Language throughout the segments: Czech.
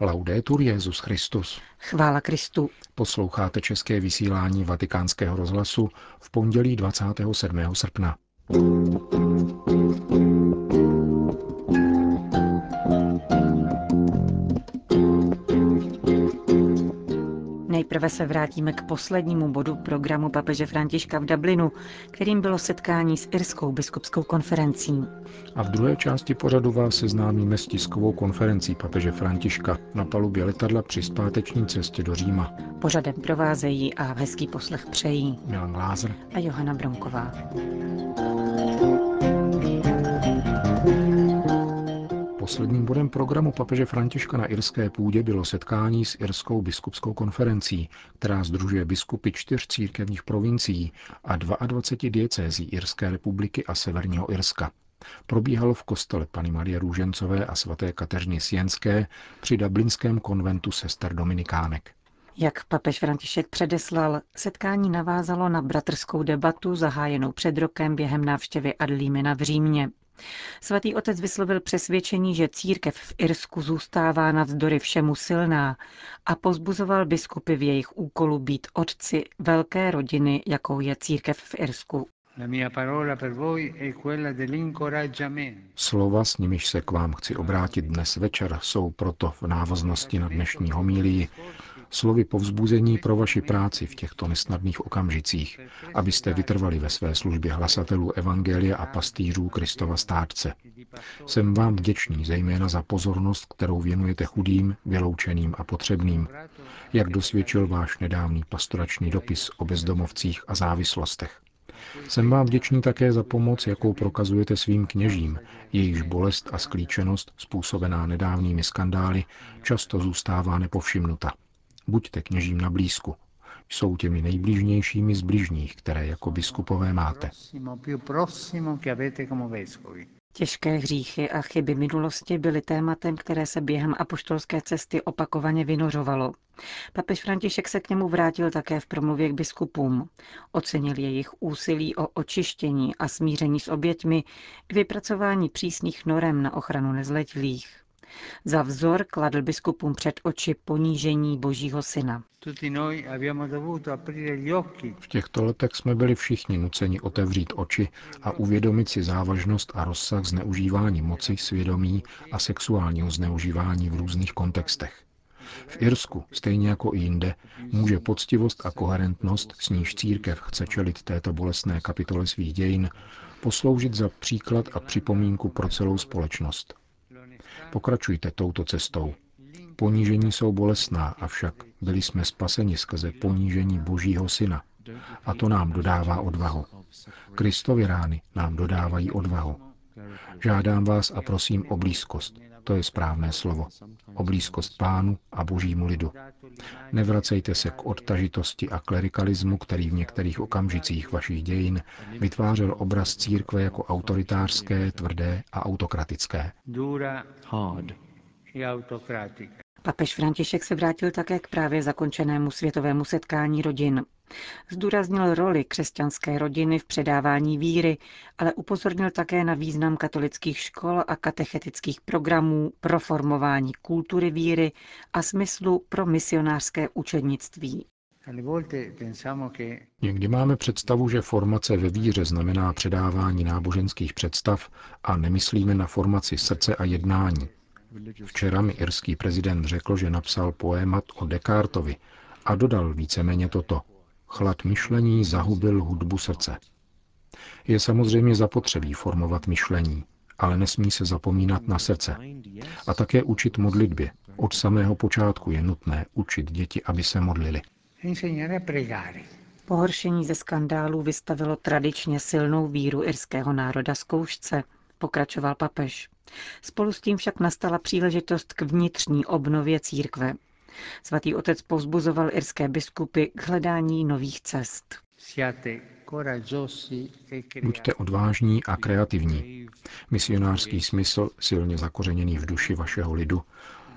Laudetur Jezus Christus. Chvála Kristu. Posloucháte české vysílání Vatikánského rozhlasu v pondělí 27. srpna. Nejprve se vrátíme k poslednímu bodu programu papeže Františka v Dublinu, kterým bylo setkání s Irskou biskupskou konferencí. A v druhé části pořadu vás seznámíme s tiskovou konferencí papeže Františka na palubě letadla při zpáteční cestě do Říma. Pořadem provázejí a hezký poslech přejí Milan Glázer a Johana Bronková. Posledním bodem programu papeže Františka na irské půdě bylo setkání s Irskou biskupskou konferencí, která združuje biskupy čtyř církevních provincií a 22 diecézí Irské republiky a Severního Irska. Probíhalo v kostele Pany Marie Růžencové a svaté Kateřiny Sienské při dublinském konventu sester Dominikánek. Jak papež František předeslal, setkání navázalo na bratrskou debatu zahájenou před rokem během návštěvy Adlímena v Římě. Svatý otec vyslovil přesvědčení, že církev v Irsku zůstává navzdory všemu silná a pozbuzoval biskupy v jejich úkolu být otci velké rodiny, jakou je církev v Irsku. Slova, s nimiž se k vám chci obrátit dnes večer, jsou proto v návaznosti na dnešní homílii slovy povzbuzení pro vaši práci v těchto nesnadných okamžicích, abyste vytrvali ve své službě hlasatelů Evangelia a pastýřů Kristova státce. Jsem vám vděčný zejména za pozornost, kterou věnujete chudým, vyloučeným a potřebným, jak dosvědčil váš nedávný pastorační dopis o bezdomovcích a závislostech. Jsem vám vděčný také za pomoc, jakou prokazujete svým kněžím, jejichž bolest a sklíčenost, způsobená nedávnými skandály, často zůstává nepovšimnuta. Buďte kněžím na blízku. Jsou těmi nejbližnějšími z bližních, které jako biskupové máte. Těžké hříchy a chyby minulosti byly tématem, které se během apoštolské cesty opakovaně vynořovalo. Papež František se k němu vrátil také v promluvě k biskupům. Ocenil jejich úsilí o očištění a smíření s oběťmi k vypracování přísných norem na ochranu nezletilých. Za vzor kladl biskupům před oči ponížení Božího syna. V těchto letech jsme byli všichni nuceni otevřít oči a uvědomit si závažnost a rozsah zneužívání moci, svědomí a sexuálního zneužívání v různých kontextech. V Irsku, stejně jako i jinde, může poctivost a koherentnost, s níž církev chce čelit této bolestné kapitole svých dějin, posloužit za příklad a připomínku pro celou společnost. Pokračujte touto cestou. Ponížení jsou bolestná, avšak byli jsme spaseni skrze ponížení Božího Syna. A to nám dodává odvahu. Kristovi rány nám dodávají odvahu. Žádám vás a prosím o blízkost. To je správné slovo. O blízkost pánu a božímu lidu. Nevracejte se k odtažitosti a klerikalismu, který v některých okamžicích vašich dějin vytvářel obraz církve jako autoritářské, tvrdé a autokratické. Papež František se vrátil také k právě zakončenému světovému setkání rodin. Zdůraznil roli křesťanské rodiny v předávání víry, ale upozornil také na význam katolických škol a katechetických programů pro formování kultury víry a smyslu pro misionářské učednictví. Někdy máme představu, že formace ve víře znamená předávání náboženských představ a nemyslíme na formaci srdce a jednání. Včera mi irský prezident řekl, že napsal poémat o Descartovi a dodal víceméně toto. Chlad myšlení zahubil hudbu srdce. Je samozřejmě zapotřebí formovat myšlení, ale nesmí se zapomínat na srdce. A také učit modlitbě. Od samého počátku je nutné učit děti, aby se modlili. Pohoršení ze skandálu vystavilo tradičně silnou víru irského národa zkoušce, pokračoval papež. Spolu s tím však nastala příležitost k vnitřní obnově církve. Svatý otec povzbuzoval irské biskupy k hledání nových cest. Buďte odvážní a kreativní. Misionářský smysl, silně zakořeněný v duši vašeho lidu,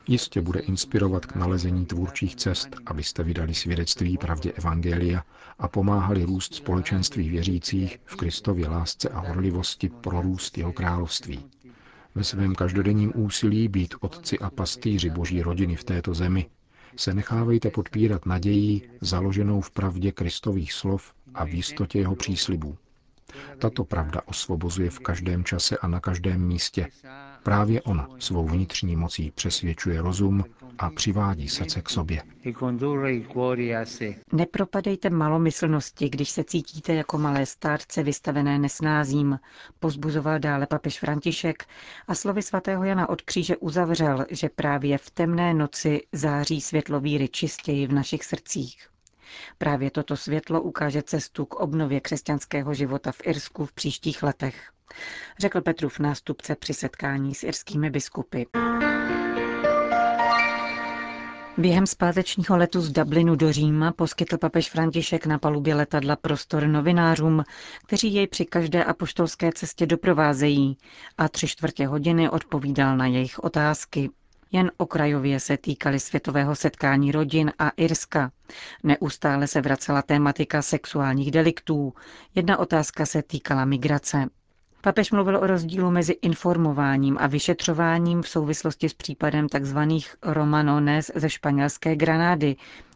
jistě bude inspirovat k nalezení tvůrčích cest, abyste vydali svědectví pravdě Evangelia a pomáhali růst společenství věřících v Kristově lásce a horlivosti pro růst jeho království. Ve svém každodenním úsilí být otci a pastýři boží rodiny v této zemi se nechávejte podpírat nadějí založenou v pravdě Kristových slov a v jistotě jeho příslibů. Tato pravda osvobozuje v každém čase a na každém místě. Právě ona svou vnitřní mocí přesvědčuje rozum a přivádí srdce k sobě. Nepropadejte malomyslnosti, když se cítíte jako malé stárce vystavené nesnázím, pozbuzoval dále papež František a slovy svatého Jana od kříže uzavřel, že právě v temné noci září světlo víry čistěji v našich srdcích. Právě toto světlo ukáže cestu k obnově křesťanského života v Irsku v příštích letech, řekl Petrův nástupce při setkání s irskými biskupy. Během zpátečního letu z Dublinu do Říma poskytl papež František na palubě letadla prostor novinářům, kteří jej při každé apoštolské cestě doprovázejí a tři čtvrtě hodiny odpovídal na jejich otázky. Jen okrajově se týkaly světového setkání rodin a Irska. Neustále se vracela tématika sexuálních deliktů. Jedna otázka se týkala migrace. Papež mluvil o rozdílu mezi informováním a vyšetřováním v souvislosti s případem tzv. Romanones ze španělské Granády,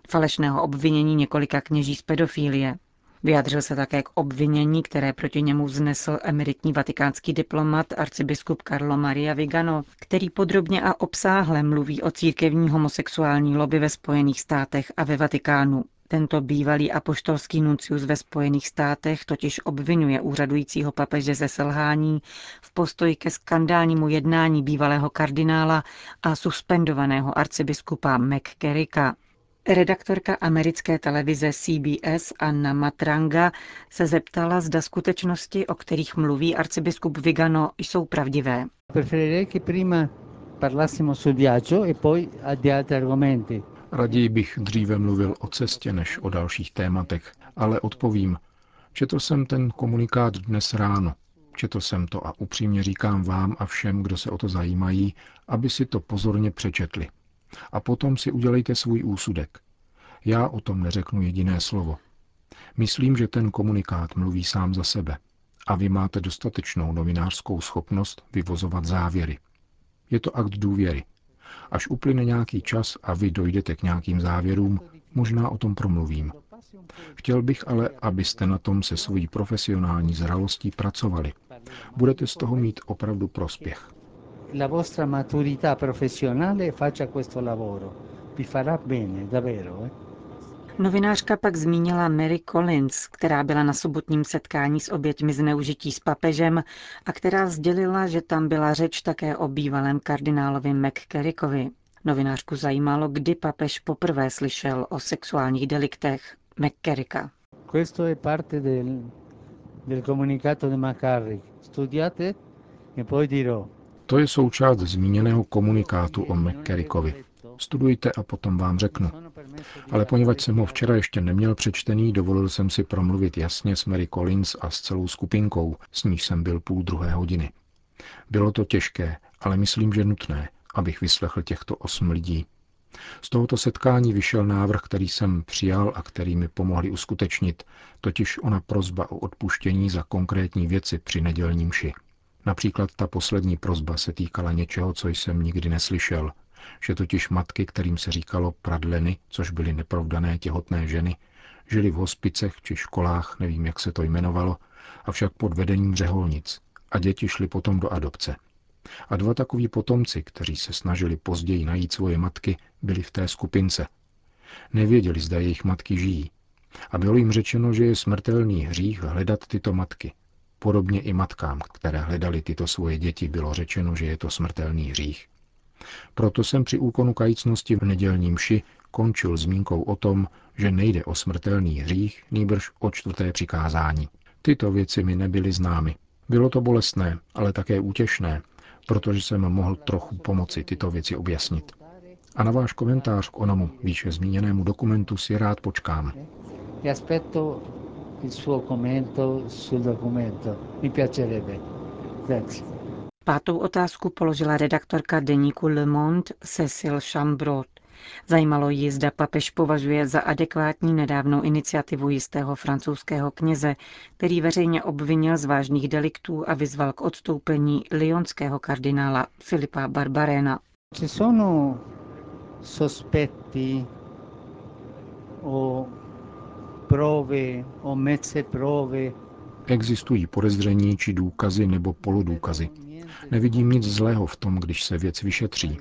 falešného obvinění několika kněží z pedofílie. Vyjadřil se také k obvinění, které proti němu vznesl emeritní vatikánský diplomat arcibiskup Carlo Maria Vigano, který podrobně a obsáhle mluví o církevní homosexuální lobby ve Spojených státech a ve Vatikánu. Tento bývalý apoštolský nuncius ve Spojených státech totiž obvinuje úřadujícího papeže ze selhání v postoji ke skandálnímu jednání bývalého kardinála a suspendovaného arcibiskupa McCarricka. Redaktorka americké televize CBS Anna Matranga se zeptala, zda skutečnosti, o kterých mluví arcibiskup Vigano, jsou pravdivé. Raději bych dříve mluvil o cestě než o dalších tématech, ale odpovím. Četl jsem ten komunikát dnes ráno. Četl jsem to a upřímně říkám vám a všem, kdo se o to zajímají, aby si to pozorně přečetli. A potom si udělejte svůj úsudek. Já o tom neřeknu jediné slovo. Myslím, že ten komunikát mluví sám za sebe. A vy máte dostatečnou novinářskou schopnost vyvozovat závěry. Je to akt důvěry. Až uplyne nějaký čas a vy dojdete k nějakým závěrům, možná o tom promluvím. Chtěl bych ale, abyste na tom se svojí profesionální zralostí pracovali. Budete z toho mít opravdu prospěch. La vostra maturità professionale faccia questo lavoro. Vi farà bene, davvero. Eh? Novinářka pak zmínila Mary Collins, která byla na sobotním setkání s oběťmi zneužití s papežem a která sdělila, že tam byla řeč také o bývalém kardinálovi McCarrickovi. Novinářku zajímalo, kdy papež poprvé slyšel o sexuálních deliktech McCarricka. Questo è parte del, del comunicato di McCarrick. Studiate e poi dirò. To je součást zmíněného komunikátu o McCarrickovi. Studujte a potom vám řeknu. Ale poněvadž jsem ho včera ještě neměl přečtený, dovolil jsem si promluvit jasně s Mary Collins a s celou skupinkou, s níž jsem byl půl druhé hodiny. Bylo to těžké, ale myslím, že nutné, abych vyslechl těchto osm lidí. Z tohoto setkání vyšel návrh, který jsem přijal a který mi pomohli uskutečnit, totiž ona prozba o odpuštění za konkrétní věci při nedělním mši. Například ta poslední prozba se týkala něčeho, co jsem nikdy neslyšel, že totiž matky, kterým se říkalo pradleny, což byly neprovdané těhotné ženy, žili v hospicech či školách, nevím, jak se to jmenovalo, avšak pod vedením řeholnic a děti šly potom do adopce. A dva takoví potomci, kteří se snažili později najít svoje matky, byli v té skupince. Nevěděli, zda jejich matky žijí. A bylo jim řečeno, že je smrtelný hřích hledat tyto matky. Podobně i matkám, které hledali tyto svoje děti, bylo řečeno, že je to smrtelný hřích. Proto jsem při úkonu kajícnosti v nedělním ši končil zmínkou o tom, že nejde o smrtelný hřích, nýbrž o čtvrté přikázání. Tyto věci mi nebyly známy. Bylo to bolestné, ale také útěšné, protože jsem mohl trochu pomoci tyto věci objasnit. A na váš komentář k onomu výše zmíněnému dokumentu si rád počkám. Il suo commento sul documento. Mi piacerebbe. Pátou otázku položila redaktorka deníku Le Monde Cecil Chambrot. Zajímalo ji, zda papež považuje za adekvátní nedávnou iniciativu jistého francouzského kněze, který veřejně obvinil z vážných deliktů a vyzval k odstoupení lyonského kardinála Filipa Barbarena. Ci sono sospetti o prove o mezze prove Existují podezření či důkazy nebo poludůkazy. Nevidím nic zlého v tom, když se věc vyšetří.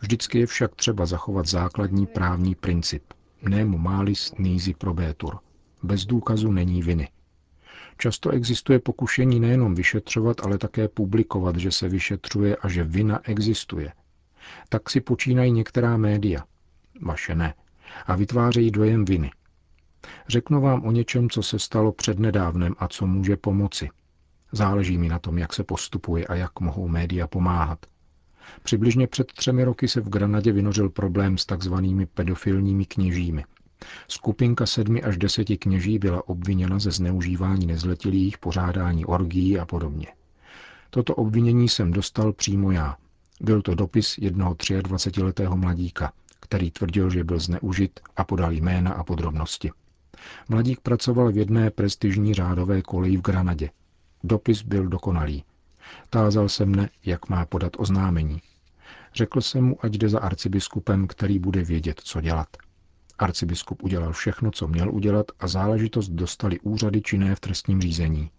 Vždycky je však třeba zachovat základní právní princip. Nemo malis nisi probetur. Bez důkazu není viny. Často existuje pokušení nejenom vyšetřovat, ale také publikovat, že se vyšetřuje a že vina existuje. Tak si počínají některá média. Vaše ne. A vytvářejí dojem viny. Řeknu vám o něčem, co se stalo přednedávnem a co může pomoci. Záleží mi na tom, jak se postupuje a jak mohou média pomáhat. Přibližně před třemi roky se v Granadě vynořil problém s takzvanými pedofilními kněžími. Skupinka sedmi až deseti kněží byla obviněna ze zneužívání nezletilých, pořádání orgií a podobně. Toto obvinění jsem dostal přímo já. Byl to dopis jednoho 23-letého mladíka, který tvrdil, že byl zneužit a podal jména a podrobnosti. Mladík pracoval v jedné prestižní řádové koleji v Granadě. Dopis byl dokonalý. Tázal se mne, jak má podat oznámení. Řekl jsem mu, ať jde za arcibiskupem, který bude vědět, co dělat. Arcibiskup udělal všechno, co měl udělat a záležitost dostali úřady činné v trestním řízení.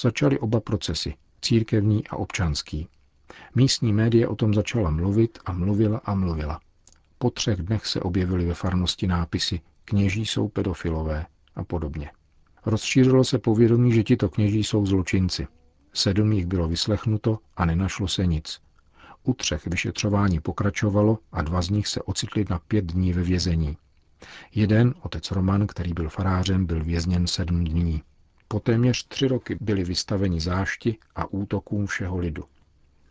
Začaly oba procesy, církevní a občanský. Místní média o tom začala mluvit a mluvila a mluvila. Po třech dnech se objevily ve farnosti nápisy kněží jsou pedofilové a podobně. Rozšířilo se povědomí, že tito kněží jsou zločinci. Sedm jich bylo vyslechnuto a nenašlo se nic. U třech vyšetřování pokračovalo a dva z nich se ocitli na pět dní ve vězení. Jeden, otec Roman, který byl farářem, byl vězněn sedm dní. Po téměř tři roky byli vystaveni zášti a útokům všeho lidu.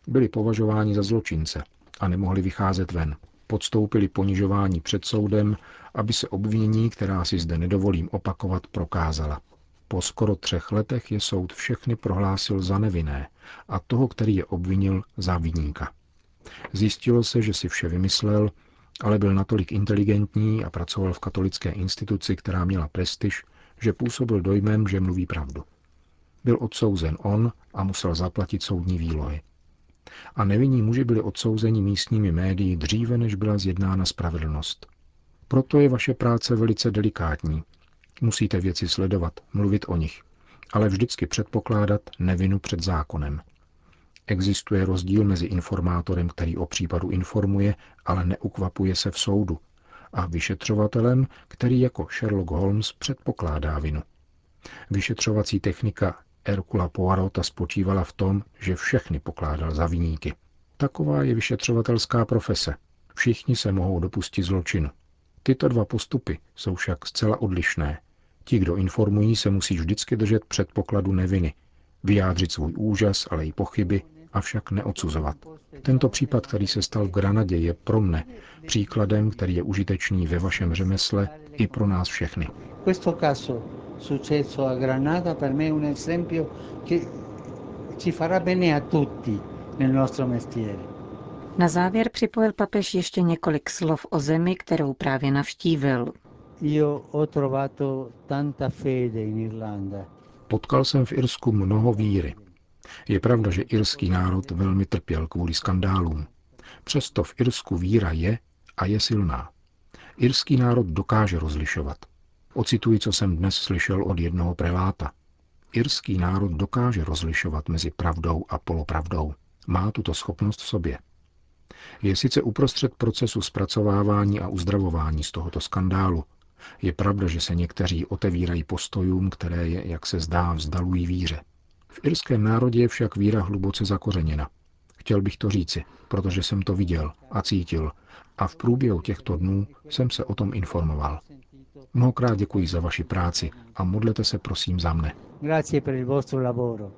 Byli považováni za zločince a nemohli vycházet ven. Podstoupili ponižování před soudem, aby se obvinění, která si zde nedovolím opakovat, prokázala. Po skoro třech letech je soud všechny prohlásil za nevinné a toho, který je obvinil, za viníka. Zjistilo se, že si vše vymyslel, ale byl natolik inteligentní a pracoval v katolické instituci, která měla prestiž, že působil dojmem, že mluví pravdu. Byl odsouzen on a musel zaplatit soudní výlohy. A nevinní muži byli odsouzeni místními médii dříve, než byla zjednána spravedlnost. Proto je vaše práce velice delikátní. Musíte věci sledovat, mluvit o nich, ale vždycky předpokládat nevinu před zákonem. Existuje rozdíl mezi informátorem, který o případu informuje, ale neukvapuje se v soudu, a vyšetřovatelem, který jako Sherlock Holmes předpokládá vinu. Vyšetřovací technika Hercula Poirota spočívala v tom, že všechny pokládal za viníky. Taková je vyšetřovatelská profese. Všichni se mohou dopustit zločinu. Tyto dva postupy jsou však zcela odlišné. Ti, kdo informují, se musí vždycky držet předpokladu neviny, vyjádřit svůj úžas, ale i pochyby, avšak neodsuzovat. Tento případ, který se stal v Granadě, je pro mne příkladem, který je užitečný ve vašem řemesle i pro nás všechny. Successo a Granada per me è un esempio che ci farà bene a tutti nel nostro mestiere. Na závěr připojil papež ještě několik slov o zemi, kterou právě navštívil. Io ho trovato tanta fede in Irlanda. Potkal jsem v Irsku mnoho víry. Je pravda, že irský národ velmi trpěl kvůli skandálům. Přesto v Irsku víra je a je silná. Irský národ dokáže rozlišovat. Ocituji, co jsem dnes slyšel od jednoho preláta. Irský národ dokáže rozlišovat mezi pravdou a polopravdou. Má tuto schopnost v sobě. Je sice uprostřed procesu zpracovávání a uzdravování z tohoto skandálu. Je pravda, že se někteří otevírají postojům, které je, jak se zdá, vzdalují víře. V irském národě je však víra hluboce zakořeněna. Chtěl bych to říci, protože jsem to viděl a cítil a v průběhu těchto dnů jsem se o tom informoval. Mnohokrát děkuji za vaši práci a modlete se prosím za mne. Grazie per il vostro lavoro.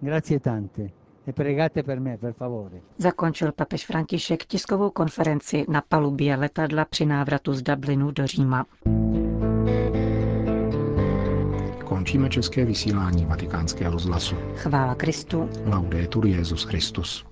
Grazie tante. E pregate per me, per favore. Zakončil papež František tiskovou konferenci na palubě letadla při návratu z Dublinu do Říma. Končíme české vysílání vatikánského rozhlasu. Chvála Kristu. Laudetur Jezus Christus.